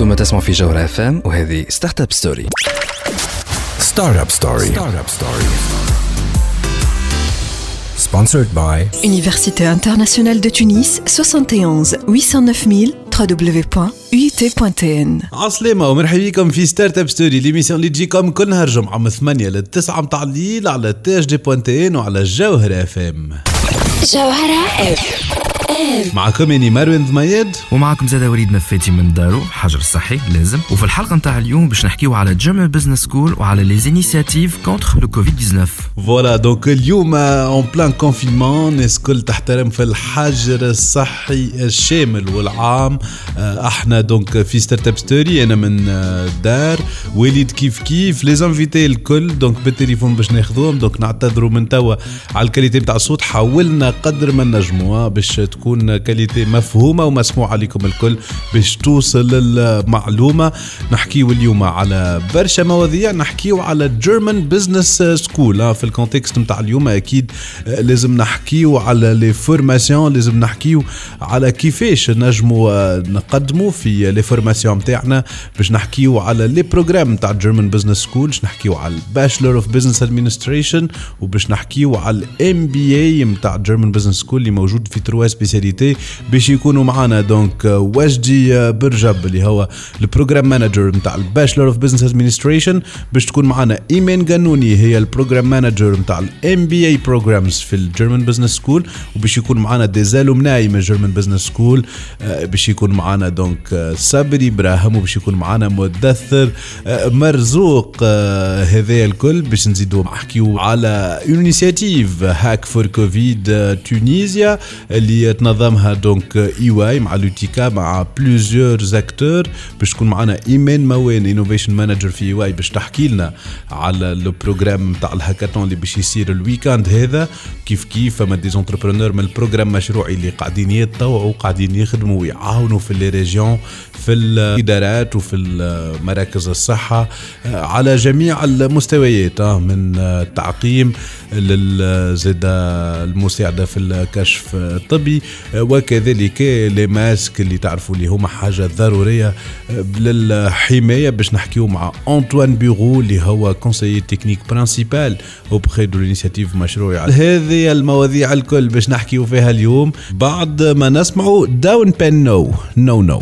أنتم تسمعوا في جوهر اف ام وهذه ستارت اب ستوري ستارت اب ستوري ستارت اب ستوري sponsored by Université internationale de Tunis 71 809 000 www.uit.tn عسلامة ومرحبا بكم في ستارت اب ستوري ليميسيون اللي تجيكم كل نهار جمعة من 8 ل 9 متاع الليل على تي اش دي بوان تي ان وعلى الجوهرة اف ام جوهرة اف معكم أني مروان ضميد ومعكم زاد وليد نفاتي من دارو. حجر صحي لازم. وفي الحلقة نتاع اليوم باش نحكيو على جيرمان بزنس سكول وعلى لي زينيسياتيف كونتر لو كوفيد 19 فوالا دونك اليوم اون بلان كونفينمون الناس كل تحترم في الحجر الصحي الشامل والعام. آه، أحنا دونك في ستارت اب ستوري أنا من آه، الدار وليد كيف كيف؟ لي زانفيتي الكل دونك بالتليفون باش ناخذوهم. دونك نعتذروا من توا على الكاليتي نتاع الصوت. حاولنا قدر ما نجموا باش تكون كاليتي مفهومة ومسموعة لكم الكل باش توصل المعلومه نحكيو اليوم على برشا مواضيع. نحكيو على جيرمان بزنس سكول في الكونتكست نتاع اليوم أكيد آه، لازم نحكيو على لي فورماسيون لازم نحكيو على كيفاش نجموا آه، نقدموا في لي فورماسيون نتاعنا. باش نحكيو على لي بروجرام نتاع جيرمان بزنس سكول باش نحكيو على الباشلر اوف بزنس ادمنستريشن وباش نحكيو على الام بي اي نتاع جيرمان بزنس سكول اللي موجود في تروا سبيسياليتي باش يكونوا معنا دونك آه، وجدي آه، برجب اللي هو البروجرام مانجر نتاع الباشلر اوف بزنس ادمنستريشن باش تكون معنا ايمان قانوني هي البروجرام مانجر نتاع الام بي اي بروجرامز في الجيرمان بزنس سكول وباش يكون معنا دي زالومناي من الجيرمان بزنس سكول باش يكون معنا دونك آه، صبري إبراهيم وباش يكون معنا مدثر. آه، مرزوق آه، هذا الكل باش نزيدو نحكيو على انيسياتيف هاك فور كوفيد تونيزيا اللي تنظمها دونك إي واي مع لوتيكا مع بلوزيور زاكتور باش تكون معنا ايمان موان انوفيشن مانجر في إي واي باش تحكي لنا على لو بروجرام تاع الهاكاثون اللي باش يصير الويكاند هذا. كيف كيف؟ فما دي زونتربرونور من البروجرام مشروعي اللي قاعدين يتطوعوا قاعدين يخدموا ويعاونوا في لي ريجيون في الإدارات وفي مراكز الصحة آه، على جميع المستويات آه، من آه، التعقيم للزاد المساعدة في الكشف الطبي وكذلك لي ماسك اللي تعرفوا اللي هما حاجة ضرورية للحماية باش نحكيو مع أنطوان بيرو اللي هو كونسيي تكنيك برانسيبال اوبخي دو لينيسياتيف مشروع. هذه المواضيع الكل باش نحكيو فيها اليوم. بعد ما نسمعوا داون بين نو نو نو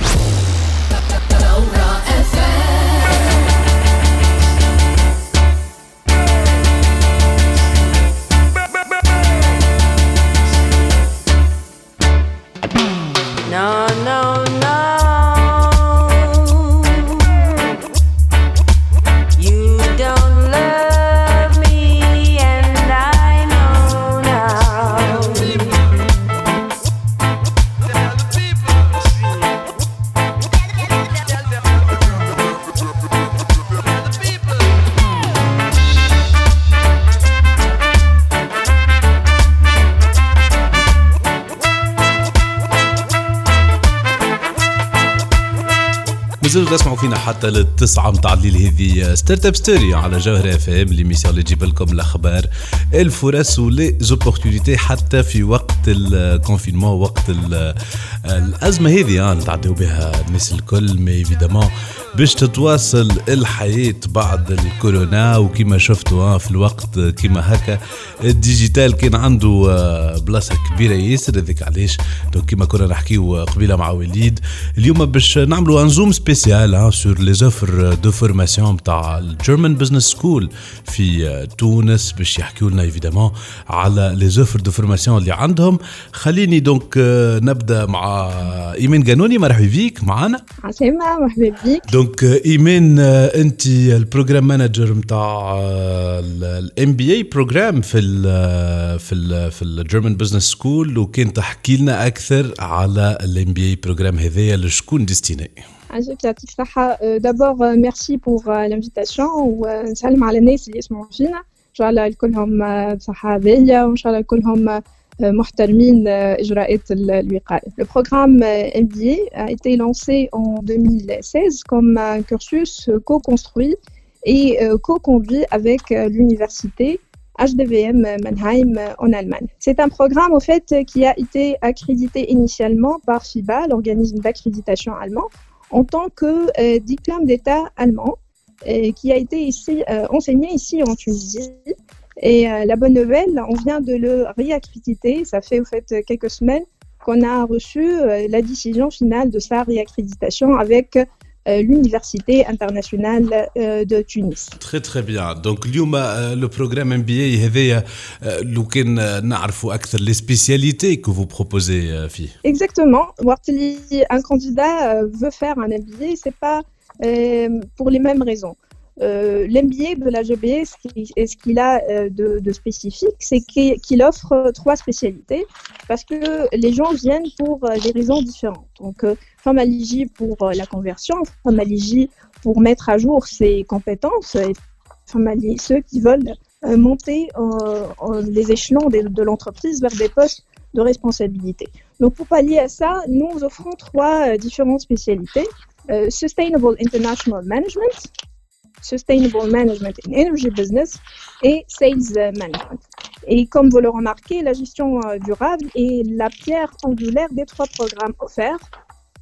مازالوا تسمعوا فينا حتى للتسعة متاع الليل هذه ستارت اب ستوري على جوهر اف ام ليميسيون اللي تجيب لكم الأخبار الفرص ولي زوبورتونيتي حتى في وقت الكونفينمون وقت الأزمة هذه آه، نتعداو بها الناس الكل مي ايفيدامون باش تتواصل الحياة بعد الكورونا وكما شفتوا آه، في الوقت كما هكا الديجيتال كان عنده آه، بلاصة كبيرة ياسر هذاك علاش؟ كما كنا نحكيو قبيلة مع وليد اليوم باش نعملوا ان زوم سبيسيال سور لي زوفر دو فورماسيون نتاع الجيرمان بزنس سكول في تونس باش يحكيوا لنا ايفيدامون على لي زوفر دو فورماسيون اللي عندهم. خليني دونك نبدأ مع إيمان قانوني مرحبا بيك معنا. عسلامة مرحبا بيك دونك آه، إيمان آه، أنت البروجرام مانجر نتاع الام بي اي بروجرام في ال في ال في الجيرمان بزنس سكول وكان تحكي لنا أكثر على الام بي اي بروجرام هذايا لشكون ديستيني. يعطيك الصحة دابور ميرسي بور لانفيتاسيون ونسلم على الناس اللي يسمعوا فينا. إن شاء الله الكلهم آه، بصحة هذية وإن شاء الله الكلهم آه، محترمين آه، اجراءات ال- الوقاية. Le programme euh, MBA a été lancé en 2016 comme un cursus euh, co-construit et euh, co-conduit avec euh, l'université HDVM Mannheim euh, en Allemagne. C'est un programme au fait qui a été accrédité initialement par FIBA, l'organisme d'accréditation allemand, en tant que euh, diplôme d'État allemand euh, qui a été ici, euh, enseigné ici en Tunisie. et euh, la bonne nouvelle, on vient de le réaccréditer. Ça fait au fait quelques semaines qu'on a reçu euh, la décision finale de sa réaccréditation avec euh, l'Université internationale de Tunis. Très très bien. Donc le programme MBA il y avait les spécialités que vous proposez, Fi. Exactement. Un candidat veut faire un MBA, c'est pas pour les mêmes raisons. Euh, L'MBA de la GBA, ce qu'il a euh, de, spécifique, c'est qu'il offre euh, trois spécialités parce que les gens viennent pour euh, des raisons différentes. Donc, éligible pour la conversion, femme éligible pour mettre à jour ses compétences, et femme éligible ceux qui veulent monter les échelons de, l'entreprise vers des postes de responsabilité. Donc, pour pallier à ça, nous offrons trois différentes spécialités. Sustainable International Management, Sustainable Management in Energy Business et Sales Management. Et comme vous le remarquez, la gestion euh, durable est la pierre angulaire des trois programmes offerts.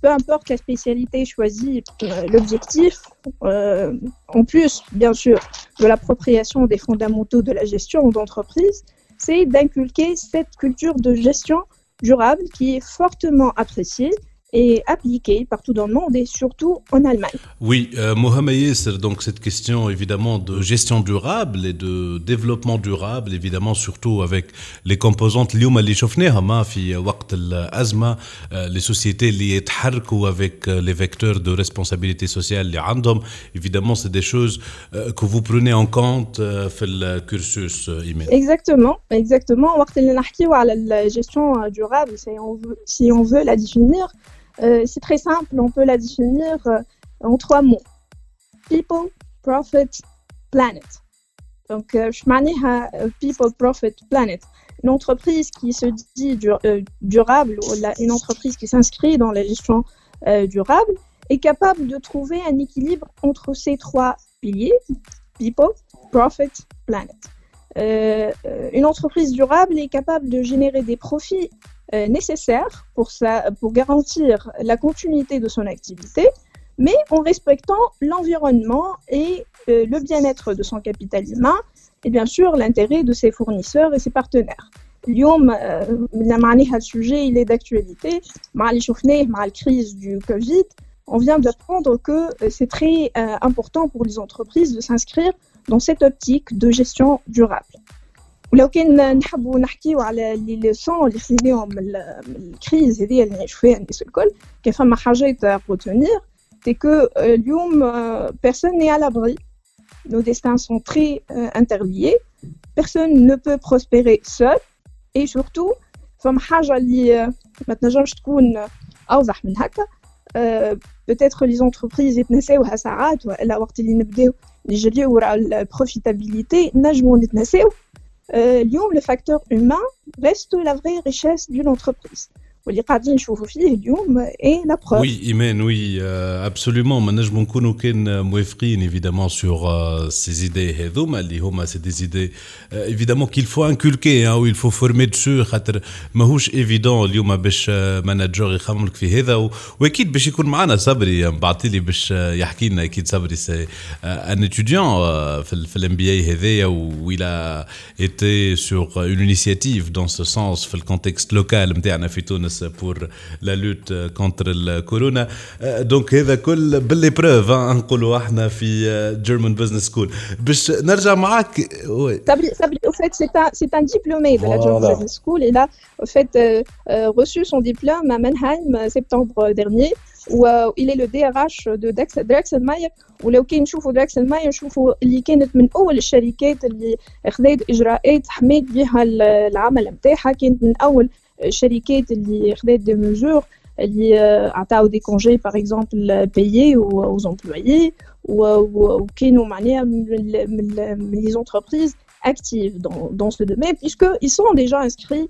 Peu importe la spécialité choisie, euh, l'objectif, euh, en plus, bien sûr, de l'appropriation des fondamentaux de la gestion d'entreprise, c'est d'inculquer cette culture de gestion durable qui est fortement appréciée et appliquée partout dans le monde et surtout en Allemagne. Oui, euh, Mohamed Yasser, donc cette question évidemment de gestion durable et de développement durable, évidemment surtout avec les composantes اليوم اللي شفناهم في وقت الأزمة euh, les sociétés اللي يتحركوا avec euh, les vecteurs de responsabilité sociale اللي عندهم évidemment c'est des choses euh, que vous prenez en compte euh, في الكورسوس euh, Imen. Exactement, exactement. وقت اللي نحكيو على la gestion euh, durable, si on veut, si on veut la définir, euh, euh, c'est très simple, on peut la définir euh, en trois mots. People, Profit, Planet. Donc, euh, je People, Profit, Planet. Une entreprise qui se dit dur, durable, une entreprise qui s'inscrit dans la gestion durable, est capable de trouver un équilibre entre ces trois piliers, people, profit, planet. Une entreprise durable est capable de générer des profits euh, nécessaires pour, sa, pour garantir la continuité de son activité, mais en respectant l'environnement et euh, le bien-être de son capital humain et bien sûr l'intérêt de ses fournisseurs et ses partenaires. اليوم آه، من معناها السوجي il est d'actualité مع اللي شفناه مع الكريز du Covid on vient d'apprendre que euh, c'est très euh, important pour les entreprises de s'inscrire dans cette optique de gestion durable. ولو كان نحبوا نحكيو على لي ليسون اللي خذيناهم من ال- من الكريز هذه اللي نعيشوا فيها الناس الكل كان فما حاجات c'est que euh, اليوم euh, personne n'est à l'abri. Nos destins sont très euh, interliés. Personne ne peut prospérer seul. Et surtout فما حاجة اللي آه، ما تنجمش تكون أوضح من هكا آه، peut-être les يتنساوها ساعات ولا وقت اللي نبداو نجريو وراء البروفيتابيليتي نجمو نتنساو. Euh, Lyon, le facteur humain reste la vraie richesse d'une entreprise واللي قاعدين نشوفوا فيه اليوم est la preuve Oui, Imen, oui, euh, absolument. ما نجمو نكونوا كان موافقين évidemment sur euh, ces idées هذوما اللي هما c'est des idées euh, évidemment qu'il faut inculquer hein, ou il faut former dessus خاطر ماهوش évident اليوم باش مانجر يخمم لك في هذا و- واكيد باش يكون معنا صبري بعثي لي باش آه، يحكي لنا اكيد صبري سي ان étudiant euh, في ال- في الام بي اي هذايا و il a été sur une initiative dans ce sens في الكونتكست لوكال نتاعنا في تونس الفيروس بور لا لوت كونتر الكورونا دونك هذا كل باللي بروف نقولوا إحنا في جيرمان بزنس سكول باش نرجع معاك صبري أو فيت سي ان ديبلومي دو لا جيرمان بزنس سكول إلى أو فيت ريسو سون ديبلوم ا مانهايم سبتمبر dernier و إلى لو دي ار اش دو داكس دراكس ماير ولو كي نشوفوا دراكس ماير نشوفوا اللي كانت من اول الشركات اللي اخذت اجراءات حمايه بها العمل نتاعها كانت من اول الشركات اللي خذت دي ميزور اللي آه، عطاو دي كونجي باغ اكزومبل بايي aux employés و- و- وكانوا معناها من ال- من ال- من les entreprises actives dans, dans ce domaine, puisqu'ils sont déjà inscrits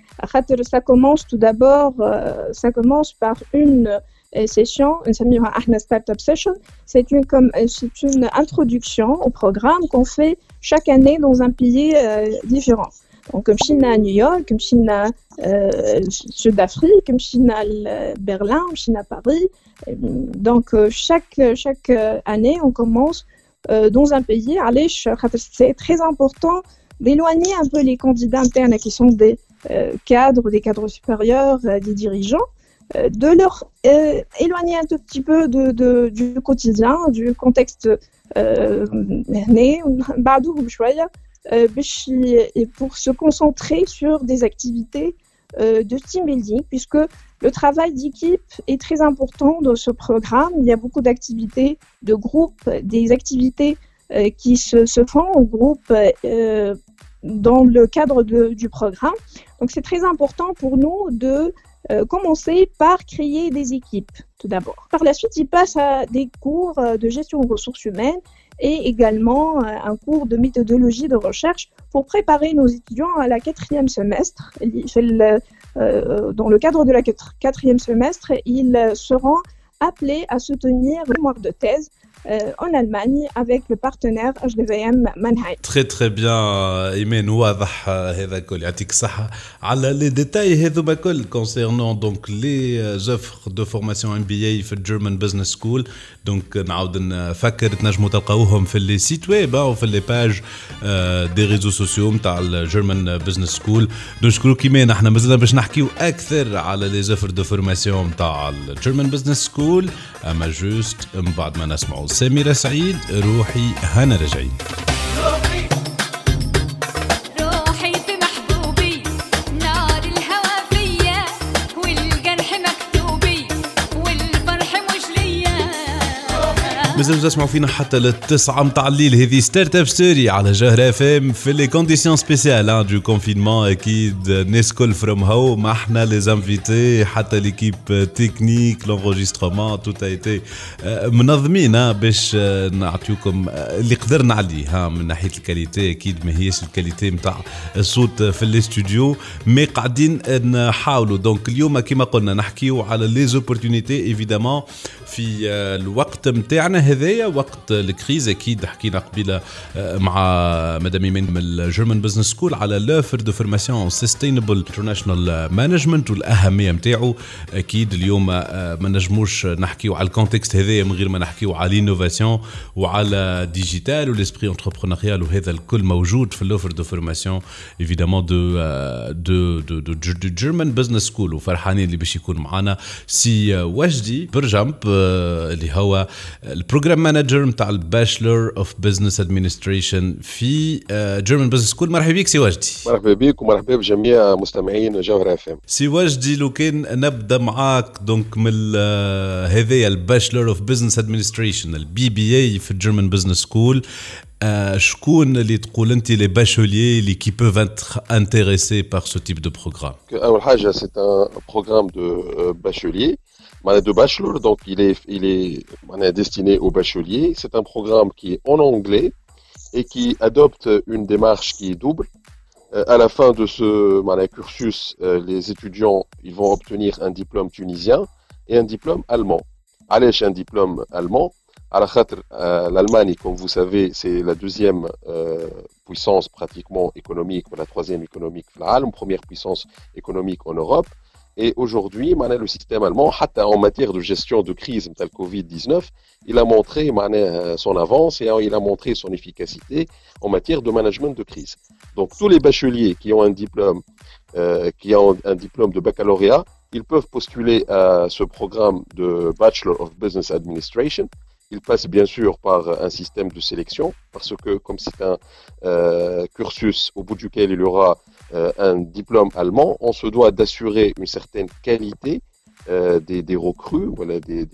ça commence tout d'abord, euh, ça commence par euh, une session, une Startup Session. C'est une, euh, c'est une introduction au programme qu'on fait chaque année dans un pays différent. Donc, comme Chine à New York, comme Chine à Sud-Afrique, comme Chine à Berlin, comme Chine à Paris. Donc, chaque, chaque année, on commence dans un pays. C'est très important d'éloigner un peu les candidats internes qui sont des euh, cadres, des cadres supérieurs, euh, des dirigeants, euh, de leur éloigner un tout petit peu de, de, du quotidien, du contexte pour se concentrer sur des activités de team building, puisque le travail d'équipe est très important dans ce programme. Il y a beaucoup d'activités de groupe, des activités qui se, se font en groupe dans le cadre du programme. Donc c'est très important pour nous de euh, commencer par créer des équipes tout d'abord. Par la suite, il passe à des cours euh, de gestion aux ressources humaines et également euh, un cours de méthodologie de recherche pour préparer nos étudiants à la quatrième semestre. Dans le cadre de la quatrième semestre, ils seront appelés à soutenir le mémoire de thèse en Allemagne avec le partenaire HDVM Mannheim. تري تري بيان ايمان واضح آه، هذا الكل يعطيك الصحة على لي ديتاي هذوما كل كونسيرنون دونك لي زوفر دو فورماسيون ام بي اي في الجيرمان بزنس سكول دونك نعاود نفكر تنجموا تلقاوهم في لي سيت ويب أو في لي باج دي ريزو سوسيو نتاع الجيرمان بزنس سكول نشكروك ايمان احنا مازلنا باش نحكيو اكثر على لي زوفر دو فورماسيون نتاع الجيرمان بزنس سكول أما جوست من بعد ما نسمعوا سميرة سعيد روحي هنا رجعين مازالوا تسمعوا فينا حتى للتسعة متاع الليل. هذه ستارت اب ستوري على جهر اف ام في لي كونديسيون سبيسيال دو كونفينمون أكيد الناس كل فروم هوم إحنا لي زانفيتي حتى ليكيب تكنيك لونغوجيسترومون توت ايتي منظمين باش آه، نعطيوكم آه، اللي قدرنا عليه من ناحية الكاليتي. أكيد ما هيش الكاليتي نتاع الصوت في الاستوديو مي قاعدين نحاولوا. دونك اليوم كما قلنا نحكيو على لي زوبورتونيتي ايفيدامون في آه، الوقت نتاعنا هذايا وقت الكريز أكيد حكينا قبيلة آه، مع مدام إيمان من الجيرمان بزنس سكول على لوفر دو فورماسيون سستينبل انترناشونال مانجمنت والأهمية نتاعو أكيد اليوم آه، ما نجموش نحكيو على الكونتكست هذايا من غير ما نحكيو على الانوفاسيون وعلى ديجيتال والاسبري انتربرونيريال وهذا الكل موجود في اللوفر دو فورماسيون ايفيدامون دو دو دو دو جيرمان بزنس سكول وفرحانين اللي باش يكون معنا سي وجدي برجمب اللي هو البروجرام مانجر نتاع الباشلر اوف بزنس ادمنستريشن في جيرمان بزنس سكول مرحبا بك سي وجدي مرحبا بك ومرحبا بجميع مستمعين جوهر اف ام سي وجدي لو كان نبدأ معاك دونك من ال- هذايا الباشلر اوف بزنس ادمنستريشن البي بي اي في الجيرمان بزنس سكول شكون اللي تقول أنت لي باشوليي اللي كي بوف انتريسي بار سو تيب دو بروغرام أول حاجة c'est un programme de euh, bachelier. معناها de bachelor, donc il est, il est, destiné aux bacheliers. C'est un programme qui est en anglais et qui adopte une démarche qui est double. Euh, à la fin de ce mané, cursus, euh, les étudiants ils vont obtenir un diplôme tunisien et un diplôme allemand. Allez, un diplôme allemand. Euh, L'Allemagne, comme vous savez, c'est la deuxième euh, puissance pratiquement économique, ou la troisième économique, la première puissance économique en Europe. Et aujourd'hui, le système allemand, en matière de gestion de crise comme le Covid-19, il a montré euh, son avance et hein, il a montré son efficacité en matière de management de crise. Donc tous les bacheliers qui ont un diplôme, euh, qui ont un diplôme de baccalauréat, ils peuvent postuler à ce programme de Bachelor of Business Administration. Il passe bien sûr par un système de sélection, parce que comme c'est un euh, cursus au bout duquel il y aura un diplôme allemand, on se doit d'assurer une certaine qualité euh, des, recrues, voilà, des,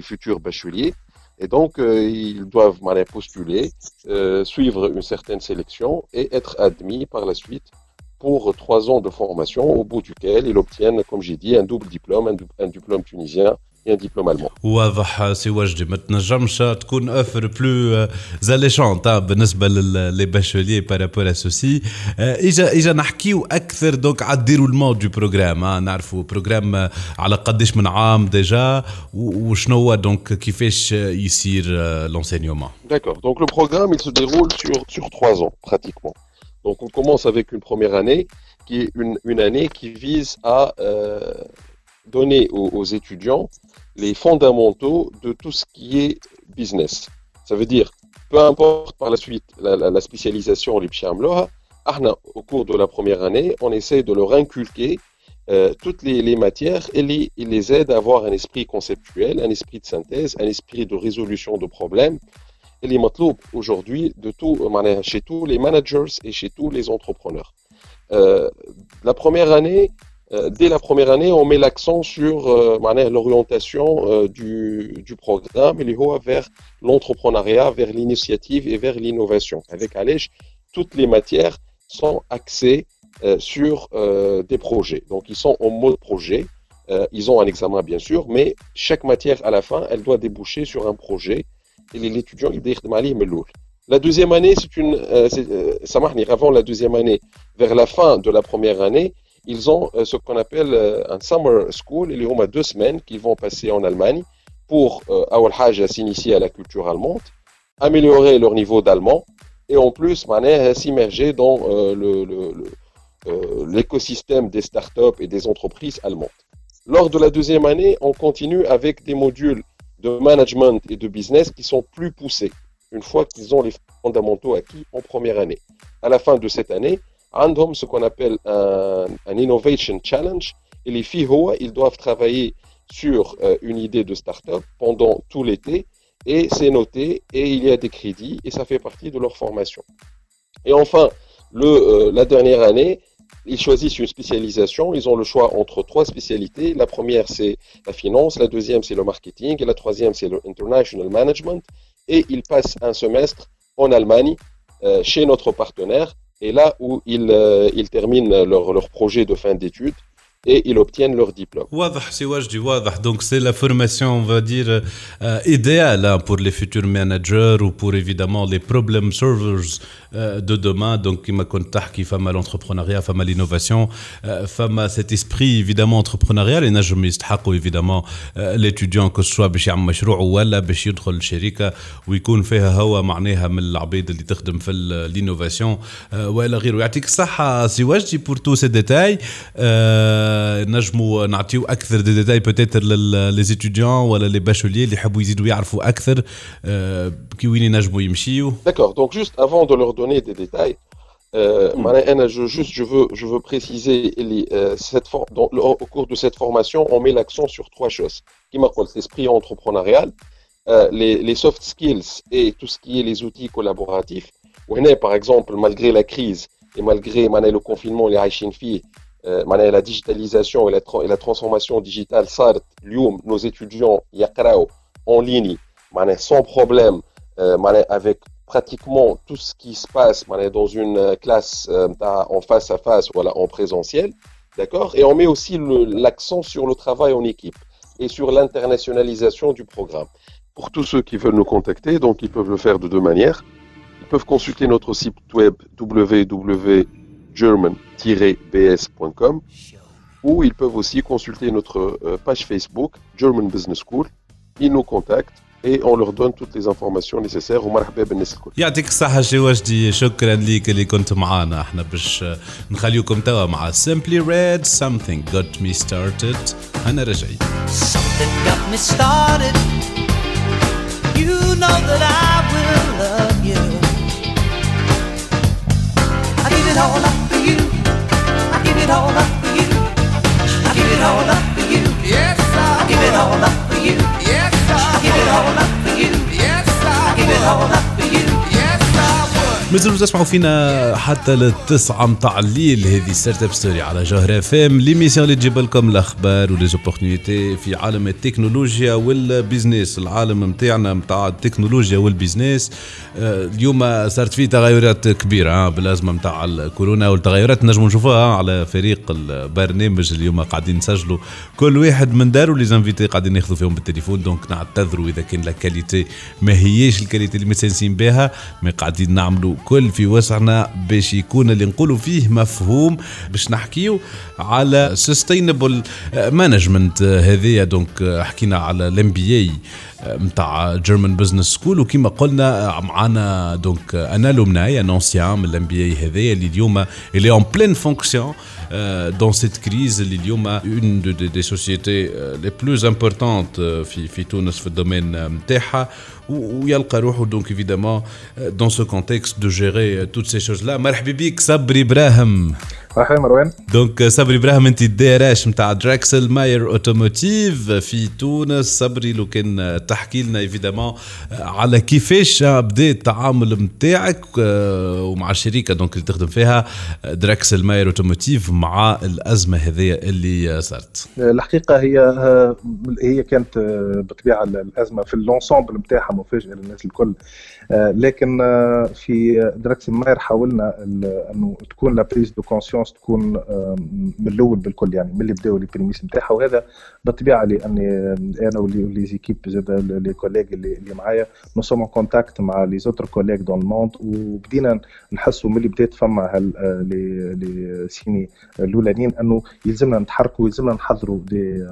futurs bacheliers. Et donc, euh, ils doivent voilà, postuler, euh, suivre une certaine sélection et être admis par la suite pour trois ans de formation, au bout duquel ils obtiennent, comme j'ai dit, un double diplôme, un diplôme tunisien et un diplôme allemand. واضح سي وجدي ما تنجمش تكون اوفر بلو زاليشونت بالنسبه لي باشوليي بارابور سوسي اجا اجا نحكيو اكثر دونك على الديرولمون دو بروغرام آه، نعرفوا بروغرام آه، على قداش من عام ديجا و- وشنو هو دونك كيفاش آه، يصير لونسينيومون D'accord. Donc le programme, il se déroule sur, sur trois ans, pratiquement. Donc on commence avec une première année, qui est une, une année qui vise à euh, donner aux, aux, étudiants les fondamentaux de tout ce qui est business. Ça veut dire, peu importe par la suite la, la, la spécialisation ah au cours de la première année, on essaie de leur inculquer euh, toutes les, les matières et les, les, aide à avoir un esprit conceptuel, un esprit de synthèse, un esprit de résolution de problèmes. Et les matelots aujourd'hui de tout, euh, chez tous les managers et chez tous les entrepreneurs. Euh, la première année, euh, dès la première année, on met l'accent sur euh, l'orientation euh, du, du, programme, vers l'entrepreneuriat, vers l'initiative et vers l'innovation. Avec Alège, toutes les matières sont axées sur des projets. Donc, ils sont en mode projet. ils ont un examen, bien sûr, mais chaque matière, à la fin, elle doit déboucher sur un projet. Et l'étudiant, il dit la deuxième année, c'est une. Euh, euh, ça avant la deuxième année, vers la fin de la première année, ils ont euh, ce qu'on appelle euh, un summer school, il y a deux semaines qu'ils vont passer en Allemagne pour euh, s'initier à la culture allemande, améliorer leur niveau d'allemand et en plus euh, s'immerger dans euh, l'écosystème le, le, le, euh, des startups et des entreprises allemandes. Lors de la deuxième année, on continue avec des modules de management et de business qui sont plus poussés une fois qu'ils ont les fondamentaux acquis en première année. À la fin de cette année, عندهم ce qu'on appelle un, un innovation challenge, et les filles هو, ils doivent travailler sur euh, une idée de start-up pendant tout l'été, et c'est noté, et il y a des crédits, et ça fait partie de leur formation. Et enfin, le, euh, la dernière année, ils choisissent une spécialisation. Ils ont le choix entre trois spécialités. La première, c'est la finance. La deuxième, c'est le marketing. Et la troisième, c'est le international management. Et ils passent un semestre en Allemagne, euh, chez notre partenaire. et là où ils, euh, ils terminent leur, leur projet de fin d'études et ils obtiennent leur diplôme. واضح سي وجدي واضح دونك سي لا فورماسيون va dire idéال pour les futurs managers ou pour évidemment les problem solvers euh, de demain donc كما كنت تحكي فما l'entrepreneuriat فما l'innovation euh, فما cet esprit évidemment entrepreneurial اللي نجم يستحقوا évidemment euh, l'étudiant que ce soit باش يعمل مشروع ولا باش يدخل شركه ويكون فيها هو معناها من العبيد اللي تخدم في الانوفاسيون والى غيره يعطيك الصحه سي وجدي بور تو سي ديتاي نجموا نعطيو اكثر دي ديتاي بوتيتر لي ستوديون ولا لي باشوليي اللي يحبوا يزيدوا يعرفوا اكثر آه، كي وين ينجموا يمشيو D'accord. Donc juste avant de leur donner des détails, euh, معناها أنا je, juste je veux je veux préciser les, euh, cette for- dans- le- au cours de cette formation, on met l'accent sur trois choses. كما قلت l'esprit entrepreneurial, euh, les, les soft skills et tout ce qui est les outils collaboratifs. وهنا par exemple malgré la crise et malgré معناها le confinement اللي عايشين فيه euh, معناها la digitalisation et la, tra- et la transformation digitale صارت اليوم nos étudiants يقراوا en ligne معناها sans problème euh, معناها avec pratiquement tout ce qui se passe معناها dans une euh, classe euh, t'as en face à face voilà en présentiel d'accord et on met aussi le- l'accent sur le travail en équipe et sur l'internationalisation du programme pour tous ceux qui veulent nous contacter donc ils peuvent le faire de deux manières ils peuvent consulter notre site web www.german-bs.com ou ils peuvent aussi consulter notre euh, page Facebook German Business School ils nous contactent et on leur donne toutes les informations nécessaires ومرحبا بالناس الكل يعطيك الصحة شي وجدي شكرا ليك اللي كنت معانا احنا باش آه، نخليكم توا مع Simply Red Something Got Me Started انا رجعي Something got me started. You know that I will love you. I give it all Give it all up for you. I give it all up for you. Yes, I, give it all up for you. Yes, I, give it all up for you. Yes, I give it all up مازالوا تسمعوا فينا حتى للتسعة متاع الليل. هذه ستارت أب ستوري على جوهر اف ام ليميسيون اللي تجيب لكم الأخبار وليزوبورتينيتي في عالم التكنولوجيا والبيزنس العالم متاعنا متاع التكنولوجيا والبيزنس آه، اليوم صارت فيه تغيرات كبيرة آه، بالأزمة متاع الكورونا والتغيرات. نجموا نشوفوها على فريق البرنامج اليوم قاعدين نسجلوا كل واحد من داره لي زانفيتي قاعدين ياخذوا فيهم بالتليفون. دونك نعتذروا إذا كان لا كاليتي ما هيش الكاليتي اللي متسنسين بها ما قاعدين نعملوا كل في وسعنا باش يكون اللي نقولوا فيه مفهوم. باش نحكيو على سستينبل مانجمنت هذيا. دونك حكينا على الام بي اي نتاع جيرمان بزنس سكول وكما قلنا معنا دونك أنا لومناي ان اونسيان من الام بي اي هذايا اللي اليوم اللي اون بلين فونكسيون دون سيت كريز اللي اليوم اون دو دي سوسيتي لي بلوز امبورتونت في في تونس في الدومين نتاعها ويلقى روحه دونك ايفيدامون دون سو كونتكست دو جيري توت سي شوز لا مرحبا بك صبري ابراهيم مرحبا مروان؟ دونك صبري إبراهيم أنت الدي ار اش نتاع دراكسل ماير اوتوموتيف في تونس. صبري لو كان تحكي لنا إيفيدامون على كيفاش بدأ التعامل نتاعك ومع الشركة دونك اللي تخدم فيها دراكسل ماير اوتوموتيف مع الأزمة هذه اللي صارت. الحقيقة هي هي كانت بطبيعة الأزمة في اللونسومبل نتاعها مفاجاه للناس الكل. لكن في دراكسل ماير حاولنا إنه تكون لا بريز دو كونسيونس تكون من الأول بالكل يعني من اللي بداوا لي بريميس نتاعها. وهذا بالطبيعة لاني أنا ولي زيكيب زاد لي كوليغ اللي, اللي معايا نو سوم كونتاكت مع لي زوتر كوليغ دون الموند وبدينا نحسوا من اللي بدات فما لي لي سيني الأولانيين إنه يلزمنا نتحركوا يلزمنا نحضروا دي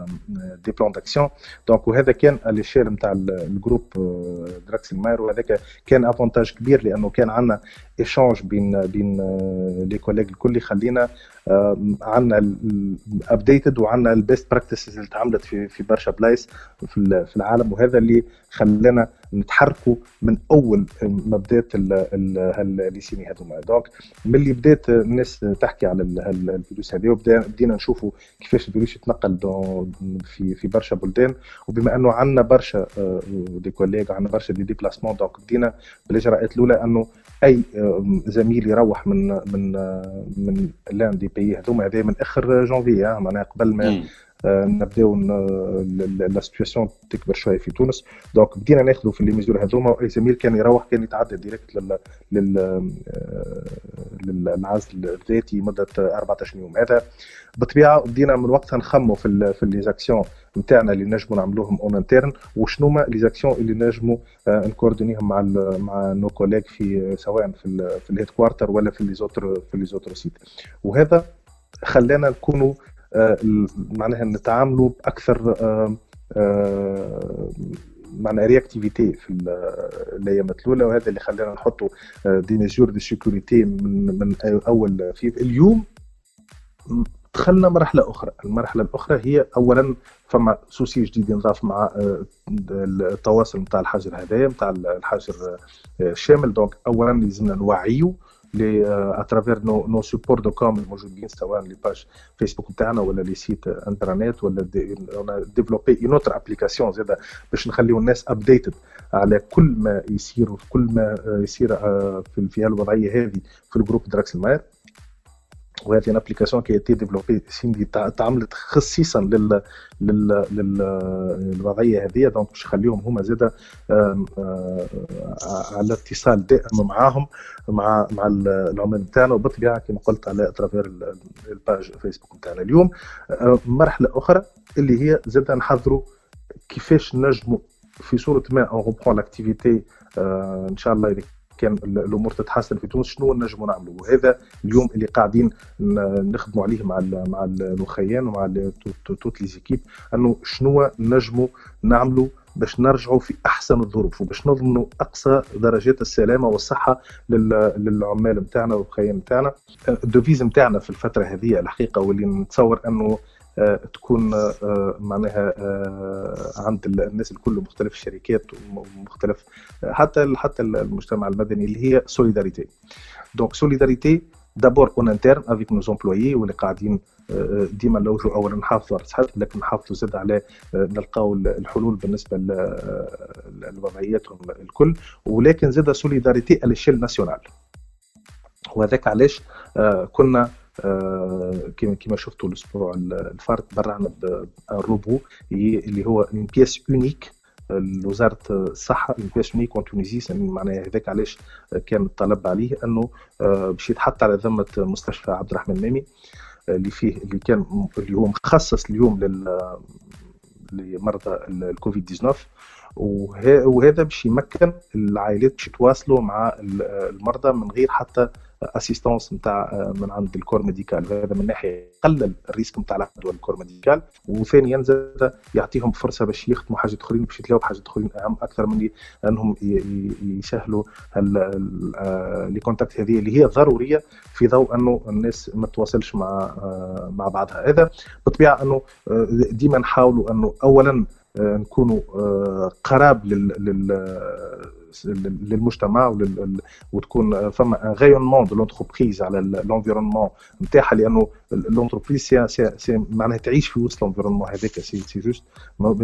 دي بلان داكسيون دونك وهذا كان الاشياء نتاع الجروب دراكسل ماير وهذاك كان افونتاج كبير لأنه كان عندنا ايشانج بين بين لي كوليغ الكل يخلينا عندنا ابديتد وعندنا البيست براكتسز اللي تعملت في في برشا بلايص في في العالم وهذا اللي خلانا نتحركوا من أول ما بدأت الليسيني هذوما دونك ملي بدأت الناس تحكي على الفيروس هذا وبدينا نشوفوا كيفاش الفيروس يتنقل في في برشا بلدان. وبما أنه عندنا برشا دي كوليغ عندنا برشا دي ديبلاسمون دونك بدينا بالإجراءات الأولى أنه أي زميل يروح من من من لأن دي بي هذوما هذا من آخر جانفي معناها قبل ما نبداو لا سيتياسيون تكبر شوية في تونس. دونك بدينا ناخذوا في لي ميزور هذوما وإي زميل كان يروح كان يتعدى ديريكت لل لل للعزل الذاتي مدة 14 يوم. هذا بالطبيعة بدينا من وقتها نخموا في في لي زاكسيون نتاعنا اللي نجموا نعملوهم اون انترن وشنو ما لي زاكسيون اللي نجموا نكوردونيهم مع مع نو كوليغ في سواء في في الهيد كوارتر ولا في لي زوتر في لي زوتر سيت وهذا خلانا نكونوا معناها نتعاملوا بأكثر معناها رياكتيفيتي في الأيام الأولى وهذا اللي خلانا نحطوا دي ميزور دي سيكوريتي من من أول في اليوم. دخلنا مرحلة أخرى. المرحلة الأخرى هي أولا فما سوسي جديد ينضاف مع التواصل نتاع الحجر هذايا نتاع الحجر الشامل دونك أولا لازمنا نوعيو لي اترافير نو نو سوبور دو كوم الموجودين سواء لي باج فيسبوك نتاعنا ولا لي سيت انترنت ولا ديفلوبي اون اوتر ابليكاسيون زاده باش نخليو الناس ابديتد على كل ما يصير وكل كل ما يصير في في الوضعية هذه في الجروب دراكسل ماير وهذه ابليكاسيون كي تي ديفلوبي سيندي تعملت خصيصا لل لل للوضعية هذه دونك باش نخليهم هما زاده على اتصال دائم معاهم مع مع العملاء نتاعنا وبالطبيعة كما قلت على ترافير الباج فيسبوك نتاعنا اليوم. مرحلة أخرى اللي هي زاده نحضروا كيفاش نجموا في صورة ما اون روبرون لاكتيفيتي إن شاء الله كان الأمور تتحسن في تونس شنو نجموا نعملوا؟ وهذا اليوم اللي قاعدين نخدموا عليه مع ال مع الاخيان ومع توت لي زيكيب أنه شنو نجموا نعملوا باش نرجعوا في أحسن الظروف وباش نضمنوا أقصى درجات السلامة والصحة للعمال نتاعنا والخيان نتاعنا الدوفيز نتاعنا في الفترة هذه الحقيقة واللي نتصور أنه تكون معناها عند الناس الكل مختلف الشركات ومختلف حتى حتى المجتمع المدني اللي هي سوليداريتي دونك سوليداريتي دابور اون انترن افيك نو امبلويي واللي قاعدين ديما نلوجوا اولا نحافظوا على صحتهم لكن نحافظوا زاد على نلقاو الحلول بالنسبة لوضعياتهم الكل. ولكن زاد سوليداريتي على الشيل ناسيونال وهذاك علاش آه، كنا آه، كما كما شفتوا الأسبوع الفارق برعنا بالروبو اللي هو اون بيس اونيك لوزاره الصحة اون بيس اونيك اون تونيزي معناها هذاك علاش كان الطلب عليه أنه آه، باش يتحط على ذمة مستشفى عبد الرحمن مامي آه، اللي فيه اللي كان اللي هو مخصص اليوم لمرضى الكوفيد 19 وه- وهذا باش يمكن العائلات باش يتواصلوا مع ال- المرضى من غير حتى اسيستونس نتاع من عند الكور ميديكال. هذا من ناحية يقلل الريسك نتاع العدوى الكور ميديكال. وثانيا زاد يعطيهم فرصة باش يخدموا حاجات أخرين باش يتلاقوا بحاجات أخرين. أهم أكثر من أنهم يسهلوا لي كونتاكت هذه اللي هي ضرورية في ضوء أنه الناس ما تواصلش مع مع بعضها. هذا بالطبيعه أنه ديما نحاولوا أنه اولا نكونوا آه، قراب لل لل للمجتمع ولل... ال- وتكون فما ان غايونمون دو لونتربريز على لونفيرونمون نتاعها لانه لونتربريز سي سي سي معناها تعيش في وسط لونفيرونمون هذاك سي سي جوست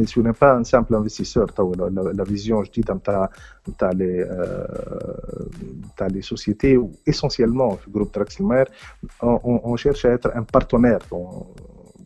سو ني با ان سامبل انفستيسور تو لا فيزيون جديده نتاع نتاع لي آه، نتاع لي سوسيتي اسونسيالمون في جروب تراكس الماير on cherche à être un partenaire dans,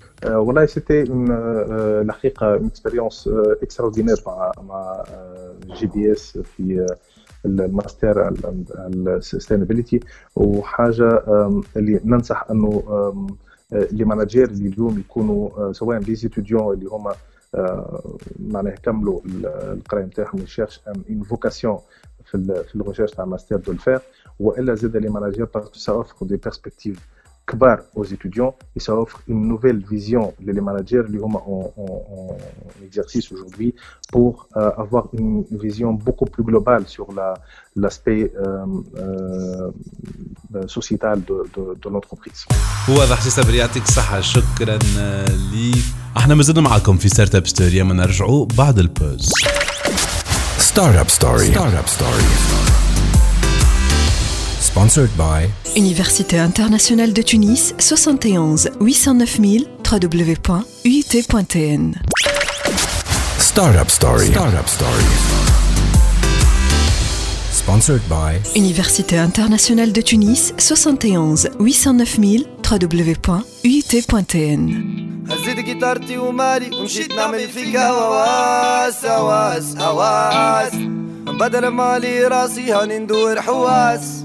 والله سيتي الحقيقة اون اكسبيريونس اكستراوردينير مع مع جي بي اس في الماستر السستينابيلتي وحاجة آم، اللي ننصح أنه آه، لي ماناجير اللي اليوم يكونوا آه، سواء لي ستوديون اللي هما آه، معناها كملوا ال- القرايه نتاعهم يشيرش اون فوكاسيون في في الريشيرش تاع ماستر دو الفير وإلا زاد لي ماناجير باسكو سا اوفر دي بيرسبكتيف كبار aux étudiants et ça offre une nouvelle vision les managers اللي هما en, en, en exercice aujourd'hui pour euh, avoir une vision beaucoup plus globale sur la l'aspect euh, euh, sociétal de, de, de l'entreprise. واضح سي صبري يعطيك الصحة شكرا ليك احنا مازلنا معاكم في ستارت اب ستوري اما نرجعوا بعد البوز Startup Story. Startup Story. Sponsored by Université internationale de Tunis, 71 809 000 www.uit.tn. Startup Story. Startup Story. Sponsored by Université internationale de Tunis, 71 809 000 www.uit.tn. هزيت جيتارتي ومالي ومشيت نعمل فيك هواس هواس هواس بدل مالي راسي هاني ندور حواس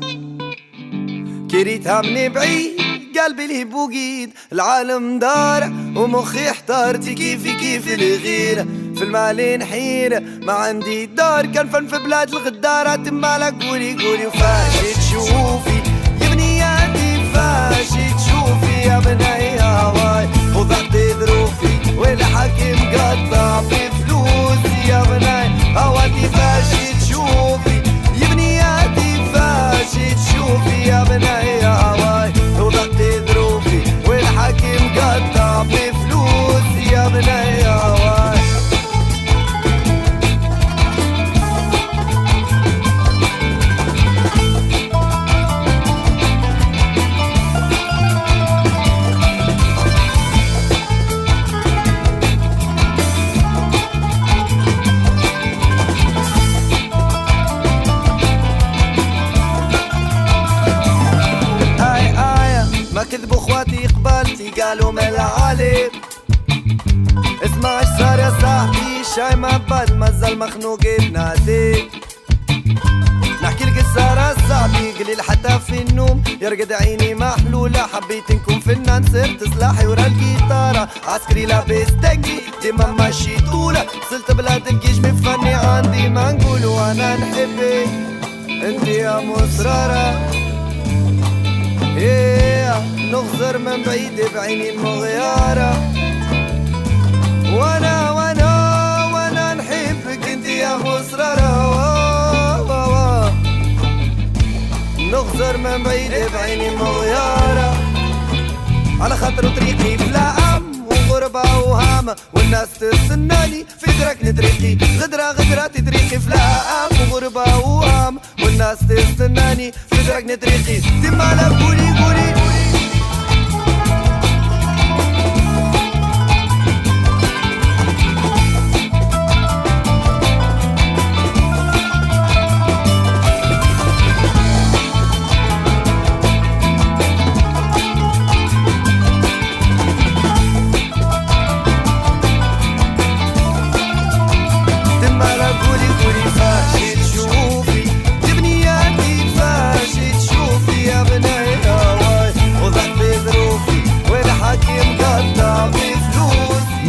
كريتها من بعيد قلبي اللي بوقيد. العالم دار ومخي احتارتي كيفي كيف الغيرة في المال نحيرة ما عندي دار كان فن في بلاد الغدارة تمالك قولي قولي. وفاش تشوفي يا بنياتي فاش تشوفي. يا بني هواي وضعت ظروفي. والحكيم قطع في فلوسي يا بني هواتي فاش Sophia Benay. صاحبي شاي ما بال مازال مخنوق بنادي نحكي لك السهرة صاحبي قليل حتى في النوم. يرقد عيني محلولة حبيت نكون فنان صرت سلاحي ورا الجيتارة عسكري لابس تنجي ديما ماشي طولة. وصلت بلاد الجيش بفني عندي ما نقول وأنا نحبك أنت يا مصرارة نغزر من بعيد بعيني المغيارة. وأنا من بعيد بعيني المغيارة على خاطر طريقي فلاقة وغربة وهامة. والناس تستناني في درك طريقي غدرة غدرة طريقي فلاقة وغربة وهامة. والناس تستناني في درك طريقي تما لا قولي قولي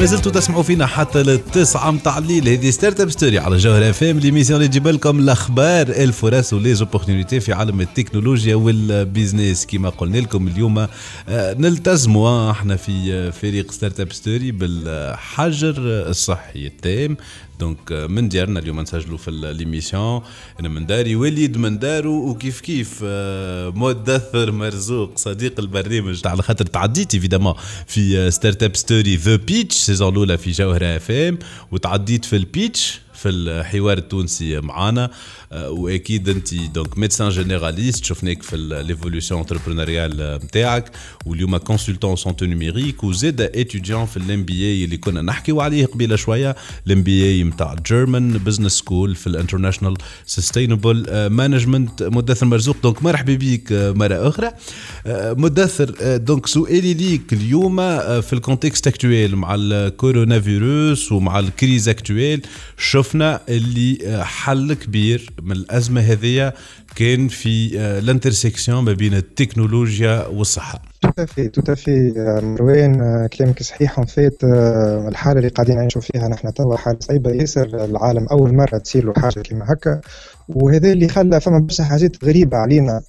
فلوس ما زلتوا تسمعوا فينا حتى للتسعة متاع الليل. هذه ستارت أب ستوري على جوهر اف ام ليميسيون اللي تجيب لكم الأخبار الفرص وليزوبورتينيتي في عالم التكنولوجيا والبيزنس كما قلنا لكم اليوم آه، نلتزموا آه، إحنا في آه، فريق ستارت أب ستوري بالحجر الصحي التام. دونك آه، من ديارنا اليوم نسجلوا في ليميسيون أنا من داري وليد من دارو وكيف كيف؟ آه، مدثر مرزوق صديق البرنامج على خاطر تعديت ايفيدامون في ستارت اب ستوري ذا بيتش سيزون الأولى في جوهرة اف ام وتعديت في البيتش في الحوار التونسي معانا. آه، وأكيد أنت دونك ميدسان جينيراليست شفناك في ليفولوسيون انتربرونيريال نتاعك واليوم كونسلتون سونتو نيميريك وزاد اتيديون في الام بي اي اللي كنا نحكيو عليه قبيلة شوية. الام بي اي نتاع جيرمان بزنس سكول في الانترناشونال سستينبل مانجمنت مدثر مرزوق دونك مرحبا بك آه، مرة أخرى. آه، مدثر دونك سؤالي ليك اليوم في الكونتكست اكتويل مع الكورونا فيروس ومع الكريز اكتويل شفنا اللي آه، حل كبير من الأزمة هذه كان في آه، الانترسيكسيون ما بين التكنولوجيا والصحة. تو في تو في مروان آه، كلامك صحيح. فيت آه، الحالة اللي قاعدين نعيشوا فيها نحن توا حالة صعيبة. ياسر العالم أول مرة تصير له حاجة كيما هكا. وهذا اللي خلى فما برشا حاجات غريبة علينا.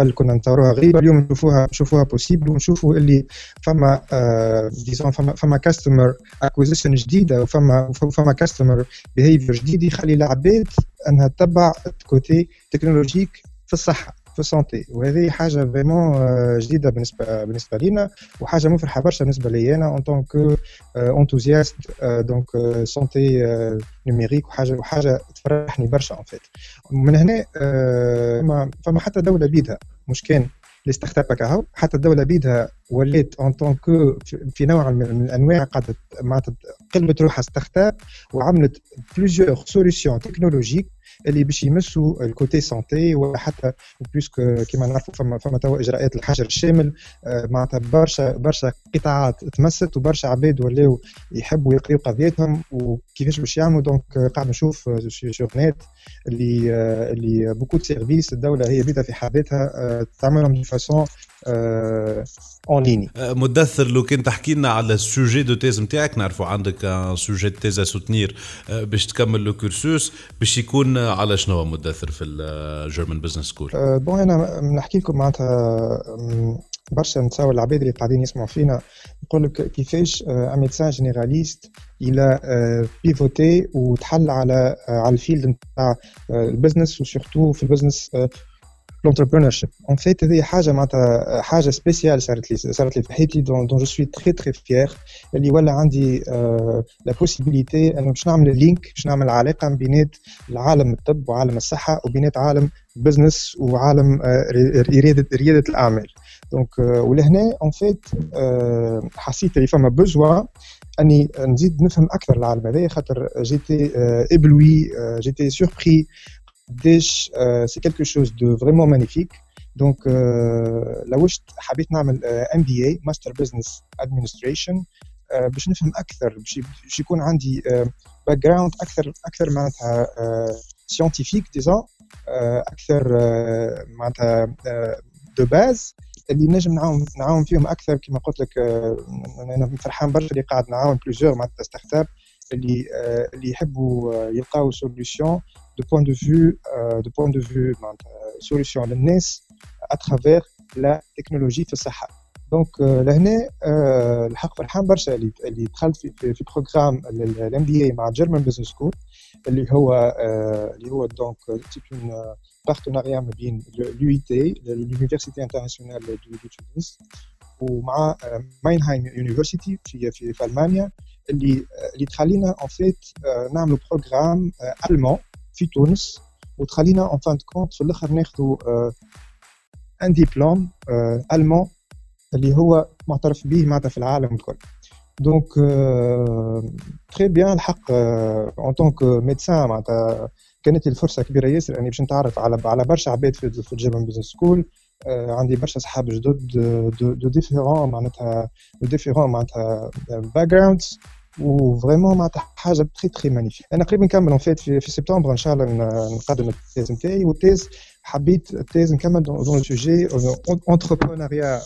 قبل كنا نتصوروها غريبة اليوم نشوفوها نشوفوها بوسيبل ونشوفوا اللي فما آه ديزون فما فما كاستمر اكوزيشن جديدة وفما فما كاستمر بيهيفير جديد يخلي العباد أنها تتبع كوتي تكنولوجيك في الصحة. في السونتي وهذه حاجة فريمون جديده بالنسبة بالنسبة لينا وحاجه مفرحه برشا بالنسبة لي أنا اون طون كو انتوزياست دونك سونتي نيميريك وحاجه وحاجه تفرحني برشا ان فيت من هنا فما حتى دوله بيدها مش كان اللي استخدمك اهو حتى الدولة بيدها ولات اون طون كو في نوع من الانواع قاعدة معناتها قلبت روحها استخدام وعملت بليزيور سوليسيون تكنولوجيك اللي باش يمسوا الكوتي سونتي ولا حتى بلوسك كما نعرفوا فما فما توا إجراءات الحجر الشامل آه، معناتها برشا برشا قطاعات تمست وبرشا عباد ولاو يحبوا يقريوا قضيتهم وكيفاش باش يعملوا. دونك آه، قاعد نشوف اللي آه، اللي بوكو دو سيرفيس الدولة هي بيدها في حد تعملهم دو فاسون اون ليني مدثر لو كان تحكي لنا على السوجي دو تيز نتاعك نعرفوا عندك ان سوجي دو تيز سوتنير باش تكمل لو كورسوس باش يكون على شنو هو مدثر في الجيرمان بزنس سكول بون أنا نحكي لكم معناتها برشا نتصور العباد اللي قاعدين يسمعوا فينا يقول لك كيفاش ان ميدسان جينيراليست إلى بيفوتي وتحل على على الفيلد نتاع البزنس وسورتو في البزنس l'entrepreneurship. اون فيت هذه حاجة معناتها حاجة سبيسيال صارت لي صارت لي في حياتي دون دون جو سوي تري تري فيير اللي ولا عندي لا بوسيبيليتي انه باش نعمل لينك باش نعمل علاقه بينات العالم الطب وعالم الصحه وبينات عالم بزنس وعالم رياده رياده الاعمال دونك ولهنا اون فيت حسيت اللي فما بوزوا اني نزيد نفهم أكثر العالم هذايا خاطر جيتي ابلوي جيتي سوربري قداش سي كيلكو شوز دو فريمون مانيفيك دونك لوشت حبيت نعمل ام بي اي ماستر بزنس ادمنستريشن باش نفهم أكثر باش يكون عندي باك جراوند أكثر أكثر معناتها سيونتيفيك ديزون أكثر آه، معناتها دو باز اللي نجم نعاون نعاون فيهم أكثر كما قلت لك آه، أنا فرحان برشا اللي قاعد نعاون بليزيور معناتها ستارت اب اللي آه، اللي يحبوا آه، يلقاو سوليوشن دو بوين دو فيو دو بوين دو فيو معناتها سوليوشن للناس اترافير لا تكنولوجي في الصحه دونك آه، لهنا آه، الحق فرحان برشا اللي اللي دخلت في في, في بروجرام الام بي اي مع جيرمان بزنس سكول اللي هو آه، اللي هو دونك سي اون بارتناريا ما بين l'UIT, l'Université internationale de, de Tunis, ومع ماينهايم يونيفرسيتي في في في المانيا اللي اللي تخلينا ان فيت نعملوا بروجرام المون في تونس وتخلينا ان فان كونت في الآخر ناخذوا ان ديبلوم المون اللي هو معترف به معناتها في العالم الكل. دونك تري بيان الحق اون طونك ميدسان معناتها كانت الفرصه كبيرة ياسر أني باش نتعرف على على برشا عباد في الجيرمان بزنس سكول عندي برشا صحاب جدد دو ديفيرون معناتها دو ديفيرون معناتها باك جراوندز وفريمون معناتها حاجه تري تري مانيفيك انا قريب نكمل ان فيت في, في سبتمبر ان شاء الله نقدم التيز نتاعي والتيز حبيت التيز نكمل دون لو سوجي اونتربرونيا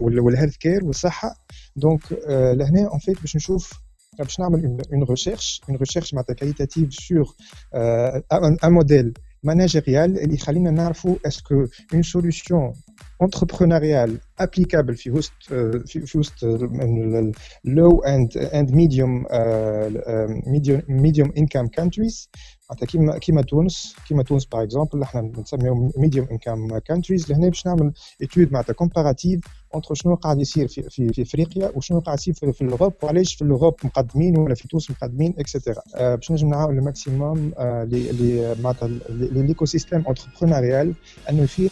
والهيلث كير والصحه دونك لهنا ان فيت باش نشوف باش نعمل اون ريشيرش اون ريشيرش معناتها كاليتاتيف سور ان موديل ماناجيريال اللي يخلينا نعرفوا اسكو اون Entrepreneurial applicable في وسط في, في وسط and and medium uh, medium medium income countries. معناتها كيما كيما تونس كيما تونس باغ اكزومبل إحنا بنسميهم ميديوم انكم كانتريز لهنا باش نعمل ايتود معناتها كومباراتيف اونتر شنو قاعد يصير في في, في أفريقيا وشنو قاعد يصير في, الأوروب وعلاش في الأوروب مقدمين ولا في تونس مقدمين اكسترا آه باش نجم نعاون الماكسيموم لي معناتها ليكو سيستيم انتربرونيريال أنه يفيق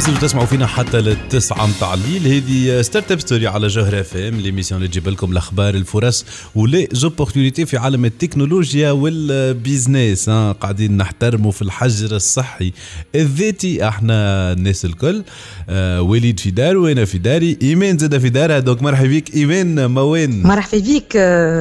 مازلتوا تسمعوا فينا حتى للتسعة متاع الليل. هذه ستارت اب ستوري على جوهر اف ام ليميسيون اللي تجيب لكم الأخبار الفرص ولي زوبورتينيتي في عالم التكنولوجيا والبيزنس ها. قاعدين نحترموا في الحجر الصحي الذاتي إحنا الناس الكل. آه وليد في دار وأنا في داري إيمان زاد في دارها دونك مرحبا بك إيمان موين مرحبا بك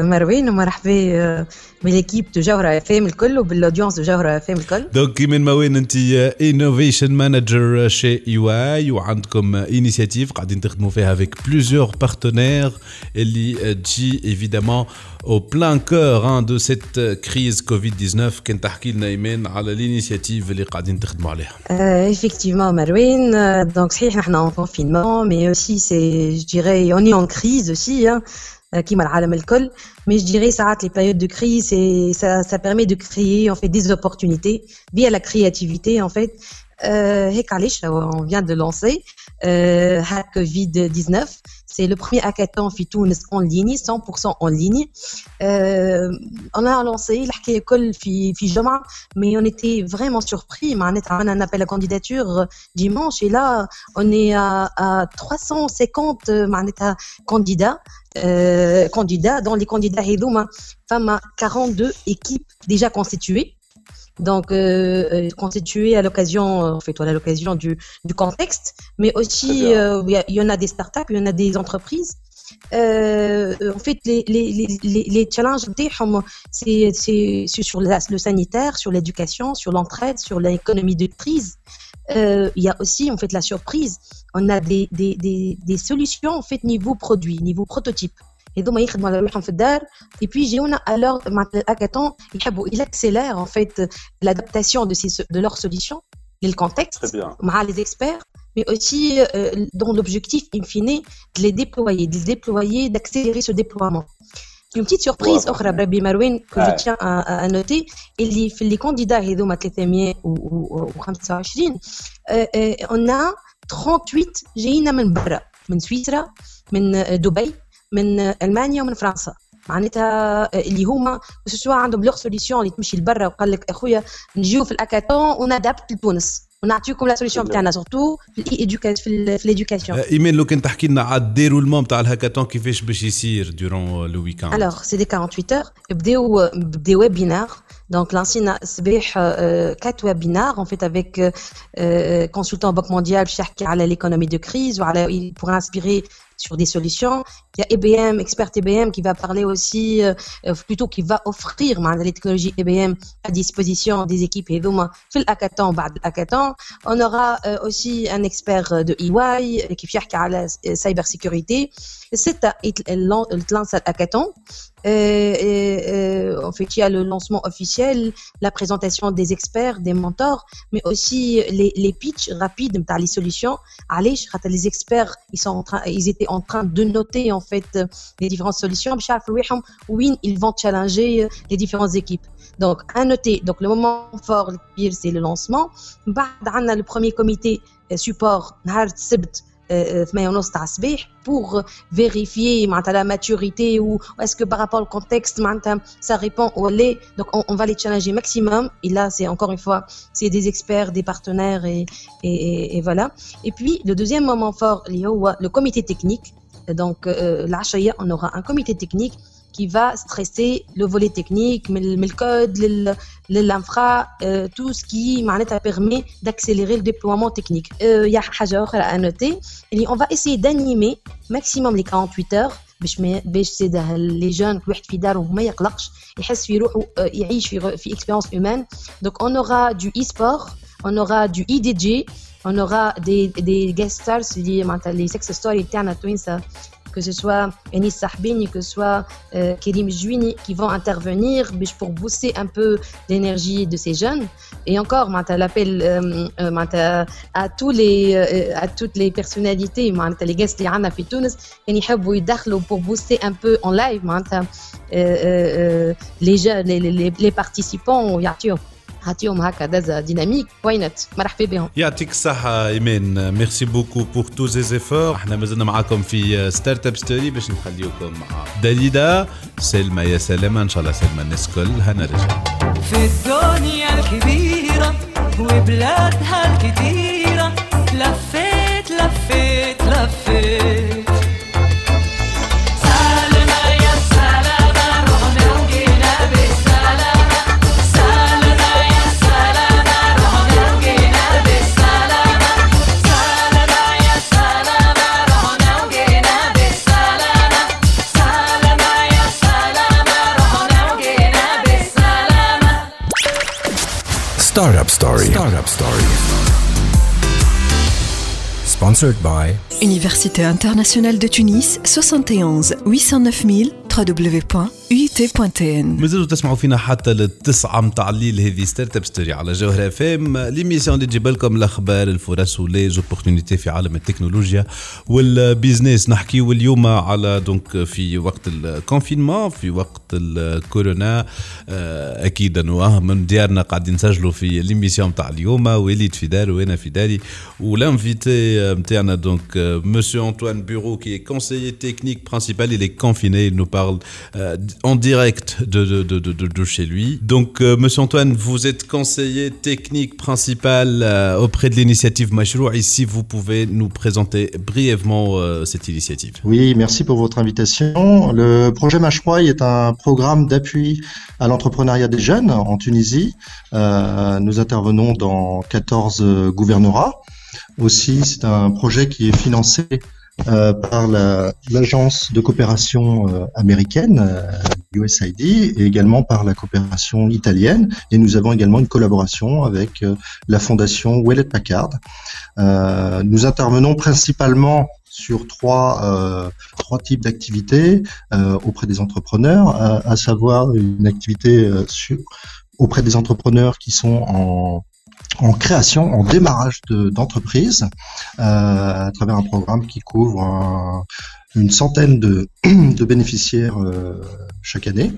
مروان ومرحبا بالكيب دو جوهرة اف ام الكل وبالاودينس دو جوهرة اف ام الكل. دونك إيمان موين أنت انوفيشن مانجر شي اي واي وعندكم انيسياتيف قاعدين تخدموا فيها افيك بليزيور بارتنير اللي تجي ايفيدامون au plein cœur hein, de cette crise Covid-19 كان تحكي لنا ايمان على الانيسياتيف اللي قاعدين تخدموا عليها. effectivement Marouane, donc صحيح نحن en confinement mais aussi c'est je dirais on est en crise aussi hein. كيما العالم الكل mais je dirais ساعات les périodes de crise et ça, ça permet de créer en fait des opportunités via la créativité en fait Euh, Hekalish, on vient de lancer euh, Hack Covid-19. C'est le premier hackathon Fitounes en ligne, 100% en ligne. Euh, on a lancé l'Hakayakol Fijama, mais on était vraiment surpris. On a un appel à candidature dimanche et là, on est à, à 350 candidats. Euh, candidats, dans les candidats Hedouma, femmes à 42 équipes déjà constituées donc euh, constitué à l'occasion, en fait, à l'occasion du, du contexte, mais aussi euh, il y en a des startups, il y en a des entreprises. Euh, en fait, les, les, les, les challenges, c'est sur le sanitaire, sur l'éducation, sur l'entraide, sur l'économie de crise. il y a aussi en fait la surprise. On a des, des, des, des solutions en fait niveau produit, niveau prototype. هذوما يخدموا على روحهم في الدار اي بي يجيونا الوغ معناتها الهاكاثون يحبوا il accélère en fait l'adaptation de ces de leurs solutions للcontexte مع les experts mais aussi euh, dans l'objectif in fine de les déployer de les déployer d'accélérer ce déploiement Une petite surprise اخرى بربي مروان que je tiens à, à noter اللي في اللي كانديدا هذوما 325 on a 38 جايين من برا من سويسرا من دبي من ألمانيا ومن فرنسا. معناتها اللي هما سواء عندهم لوغ سوليسيون اللي تمشي لبرا وقال لك أخويا نجيو في الاكاتون ونادابت لتونس ونعطيكم لا سوليسيون بتاعنا سورتو في في ليدوكاسيون ايمان لو كان تحكي لنا على الديرولمون تاع الهاكاثون كيفاش باش يصير دورون لو ويكاند الوغ سي دي 48 اور بداو بدي ويبينار Donc, l'ancien SBH, euh, quatre webinaires, en fait, avec euh, euh, consultant Banque mondiale, qui à l'économie de crise, pourrait inspirer sur des solutions. Il y a EBM, expert EBM, qui va parler aussi, euh, euh, plutôt qui va offrir معناتها, les technologies EBM à disposition des équipes هذوما في الهاكاثون بعد الهاكاثون. On aura euh, aussi un expert euh, de EY euh, qui يحكي على cyber sécurité. ستة تلانس الهاكاثون. Euh, euh, en fait, il y a le lancement officiel, la présentation des experts, des mentors, mais aussi les, les pitchs rapides dans les solutions. Allez, les experts, ils sont en train, ils étaient en train de noter en fait euh, les différentes solutions, où ils vont challenger euh, les différentes équipes. Donc, à noter, donc le moment fort, le pire, c'est le lancement. Bah, le premier comité euh, support, euh, 8 ونص تاع الصباح pour vérifier معناتها la maturité ou est-ce que par rapport au contexte معناتها ça répond ou les donc on, on va les challenger maximum et là c'est encore une fois c'est des experts des partenaires et, et, et, et voilà et puis le deuxième moment fort اللي هو le comité technique donc euh, العشية on aura un comité technique qui va stresser le volet technique, mais le, mais le code, le- le- l'infra, euh, tout ce qui معناتها permet d'accélérer le déploiement technique. Euh, Il y a حاجة أخرى à noter, اللي on va essayer d'animer maximum les 48 heures باش ما باش زاد لي جون كل واحد في داره وما يقلقش يحس في روحه آه، يعيش في في اكسبيرينس هيومان دونك on aura du e-sport on aura du IDJ on aura des des guest stars اللي معناتها les success stories تاعنا توينسا que ce soit Enis Sahbini, que ce soit euh, Kérim Jouini, qui vont intervenir pour booster un peu l'énergie de ces jeunes. Et encore, l'appel euh, euh à, tous euh, à toutes les personnalités, les guests qui ont fait Tunis, pour booster un peu en live les, jeunes, les, les, les participants. عطيهم هكا دزة ديناميك not? مرحبا بهم يعطيك الصحة إيمان ميرسي بوكو بور تو زي زيفور إحنا مازلنا معاكم في ستارت اب ستوري باش نخليوكم مع داليدا سلمى يا سلامة إن شاء الله سلمى الناس كل هنرجع في الدنيا الكبيرة وبلادها الكتيرة Story. Sponsored by Université internationale de Tunis 71 809 000 www.uit.tn مازالوا تسمعوا فينا حتى للتسعة متاع الليل هذه ستارت اب ستوري على جوهر اف ام ليميسيون اللي تجيب لكم الاخبار الفرص وليزوبورتينيتي في عالم التكنولوجيا والبيزنس نحكيو اليوم على دونك في وقت الكونفينمون في وقت الكورونا. آه، أكيد أنه آه من ديارنا قاعدين نسجلوا في ليميسيون متاع اليوم. وليد في داره وأنا في داري ولانفيتي نتاعنا دونك مسيو انطوان بيرو qui est conseiller technique principal. Il est confiné. En direct de, chez lui. Donc, euh, Monsieur Antoine, vous êtes conseiller technique principal euh, auprès de l'initiative Mashrour. Ici, vous pouvez nous présenter brièvement euh, cette initiative. Oui, merci pour votre invitation. Le projet Mashroy est un programme d'appui à l'entrepreneuriat des jeunes en Tunisie. Euh, nous intervenons dans 14 gouvernorats. Aussi, c'est un projet qui est financé euh, par la- l'agence de coopération euh, américaine, euh, USAID, et également par la coopération italienne. Et nous avons également une collaboration avec euh, la fondation Wellet Packard. Euh, nous intervenons principalement sur trois, euh, trois types d'activités euh, auprès des entrepreneurs, à, à savoir une activité euh, sur, auprès des entrepreneurs qui sont en en création, en démarrage de- d'entreprise, euh, à travers un programme qui couvre un- une centaine de, de bénéficiaires euh, chaque année.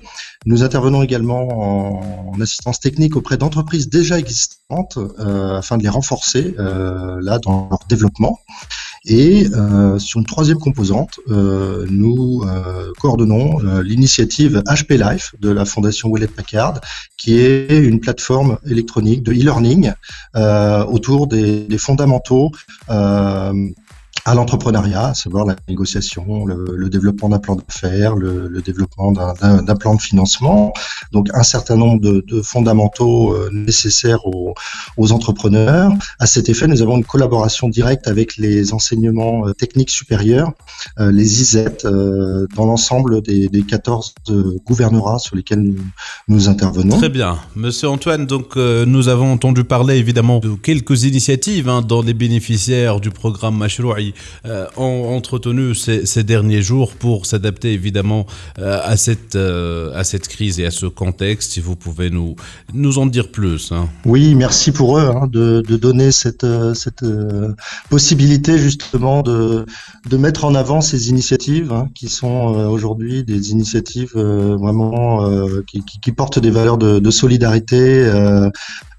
Nous intervenons également en, assistance technique auprès d'entreprises déjà existantes euh, afin de les renforcer euh, là dans leur développement. Et euh, sur une troisième composante, euh, nous euh, coordonnons euh, l'initiative HP Life de la fondation Wallet Packard, qui est une plateforme électronique de e-learning autour des, des fondamentaux à l'entrepreneuriat, à savoir la négociation, le, le développement d'un plan d'affaires, le, le développement d'un- plan de financement. Donc un certain nombre de, de fondamentaux euh, nécessaires aux, aux entrepreneurs. À cet effet, nous avons une collaboration directe avec les enseignements euh, techniques supérieurs, euh, les ISET, euh, dans l'ensemble des, des 14 euh, gouvernorats sur lesquels nous, nous intervenons. Très bien. Monsieur Antoine, donc euh, nous avons entendu parler évidemment de quelques initiatives hein, dont les bénéficiaires du programme Euh, ont entretenu ces, derniers jours pour s'adapter évidemment euh, à, cette, euh, à cette crise et à ce contexte. Si vous pouvez nous, nous en dire plus. hein. Oui, merci pour eux hein, de, de donner cette, cette possibilité justement de, de mettre en avant ces initiatives hein, qui sont aujourd'hui des initiatives vraiment qui, qui, portent des valeurs de solidarité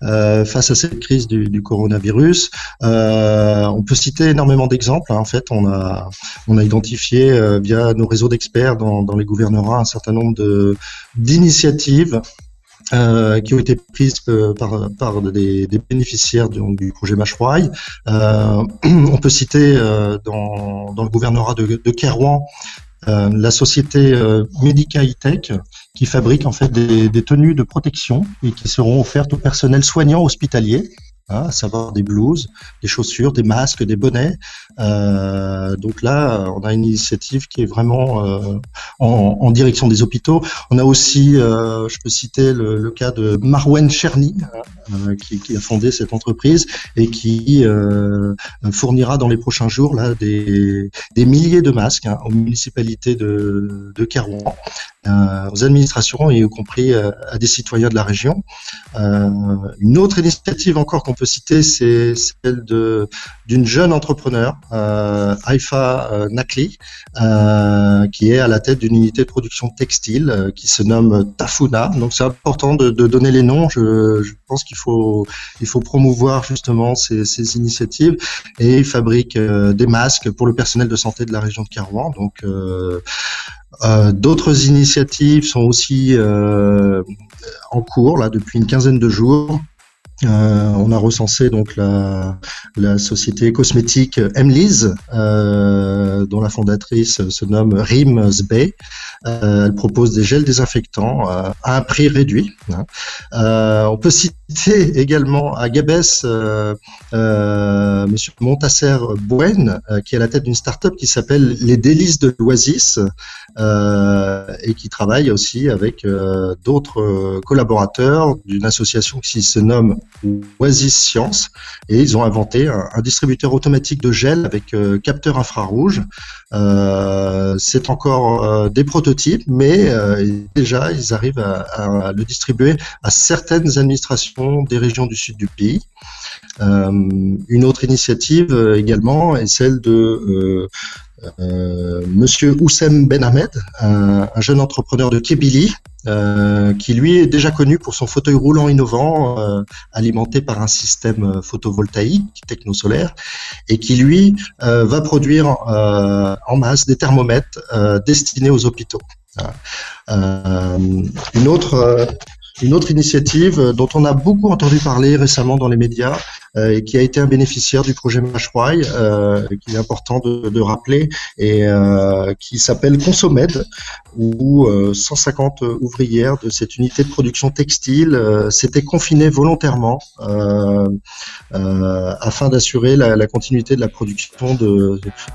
euh, face à cette crise du, coronavirus. Euh, on peut citer énormément d'exemples. hein. En fait, on a, identifié euh, via nos réseaux d'experts dans, les gouvernements un certain nombre d'initiatives qui ont été prises par, des, bénéficiaires du, projet Mashroy. Euh, on peut citer dans, dans le gouvernorat de, de Kerouan euh, la société euh, Medica Tech qui fabrique en fait des, des tenues de protection et qui seront offertes au personnel soignant hospitalier. Hein, à savoir des blouses, des chaussures, des masques, des bonnets. Euh, donc là, on a une initiative qui est vraiment euh, en, direction des hôpitaux. On a aussi, euh, je peux citer le, cas de Marwen Cherny, qui, a fondé cette entreprise et qui fournira dans les prochains jours là des, milliers de masques hein, aux municipalités de, de aux administrations et y compris à des citoyens de la région. Une autre initiative encore qu'on peut citer, c'est celle de d'une jeune entrepreneur, euh, Haifa euh, Nakli, euh, qui est à la tête d'une unité de production textile euh, qui se nomme Tafuna. Donc c'est important de, donner les noms. Je, pense qu'il faut il faut promouvoir justement ces, ces initiatives et il fabrique des masques pour le personnel de santé de la région de Carouan. Donc D'autres initiatives sont aussi en cours là depuis une quinzaine de jours. Euh, on a recensé donc la, société cosmétique Emlise, euh, dont la fondatrice se nomme Rim Zbey. Euh, elle propose des gels désinfectants euh, à un prix réduit. hein. On peut citer également à Gabès euh, euh, Monsieur Montasser Bouen, euh, qui est à la tête d'une start-up qui s'appelle Les Délices de l'Oasis euh, et qui travaille aussi avec d'autres collaborateurs d'une association qui se nomme Oasis Science et ils ont inventé un, distributeur automatique de gel avec capteur infrarouge. Euh, c'est encore euh, des prototypes, mais euh, déjà ils arrivent à, à le distribuer à certaines administrations des régions du sud du pays. Euh, une autre initiative euh, également est celle de Monsieur Oussem Ben Ahmed, un, un jeune entrepreneur de Kébili, euh, qui lui est déjà connu pour son fauteuil roulant innovant, euh, alimenté par un système euh, photovoltaïque technosolaire, et qui lui euh, va produire euh, en masse des thermomètres euh, destinés aux hôpitaux. Euh, une autre euh, une autre initiative euh, dont on a beaucoup entendu parler récemment dans les médias euh, et qui a été un bénéficiaire du projet Mashroy, euh, qui est important de, de rappeler, et euh, qui s'appelle Consomed, où euh, 150 ouvrières de cette unité de production textile euh, s'étaient confinées volontairement euh, euh, afin d'assurer la, la continuité de la production de,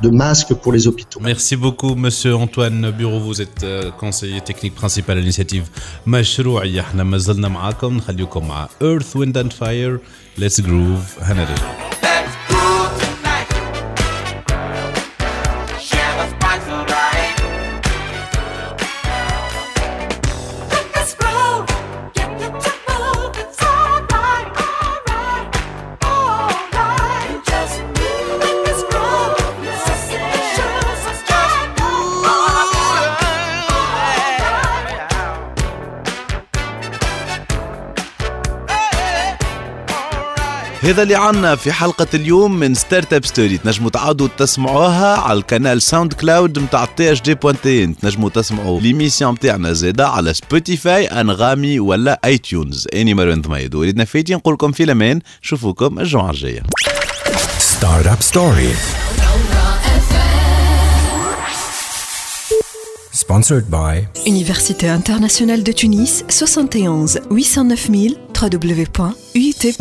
de masques pour les hôpitaux. Merci beaucoup, monsieur Antoine Bureau. Vous êtes euh, conseiller technique principal à l'initiative مشروعية. احنا ما زلنا معاكم نخليكم مع Earth, Wind and Fire. Let's groove. Hannah هذا اللي عنا في حلقة اليوم من ستارت اب ستوري تنجموا تعاودوا تسمعوها على القناة ساوند كلاود نتاع تي اش دي بوان تي ان تنجموا تسمعوا ليميسيون نتاعنا زادا على سبوتيفاي أنغامي ولا أي تيونز اني مروان ضميد وليدنا فيتي نقول لكم في الأمان. نشوفوكم الجمعة الجاية. ستارت اب ستوري Sponsored by Université internationale de Tunis 71 809 000 www.uit.tn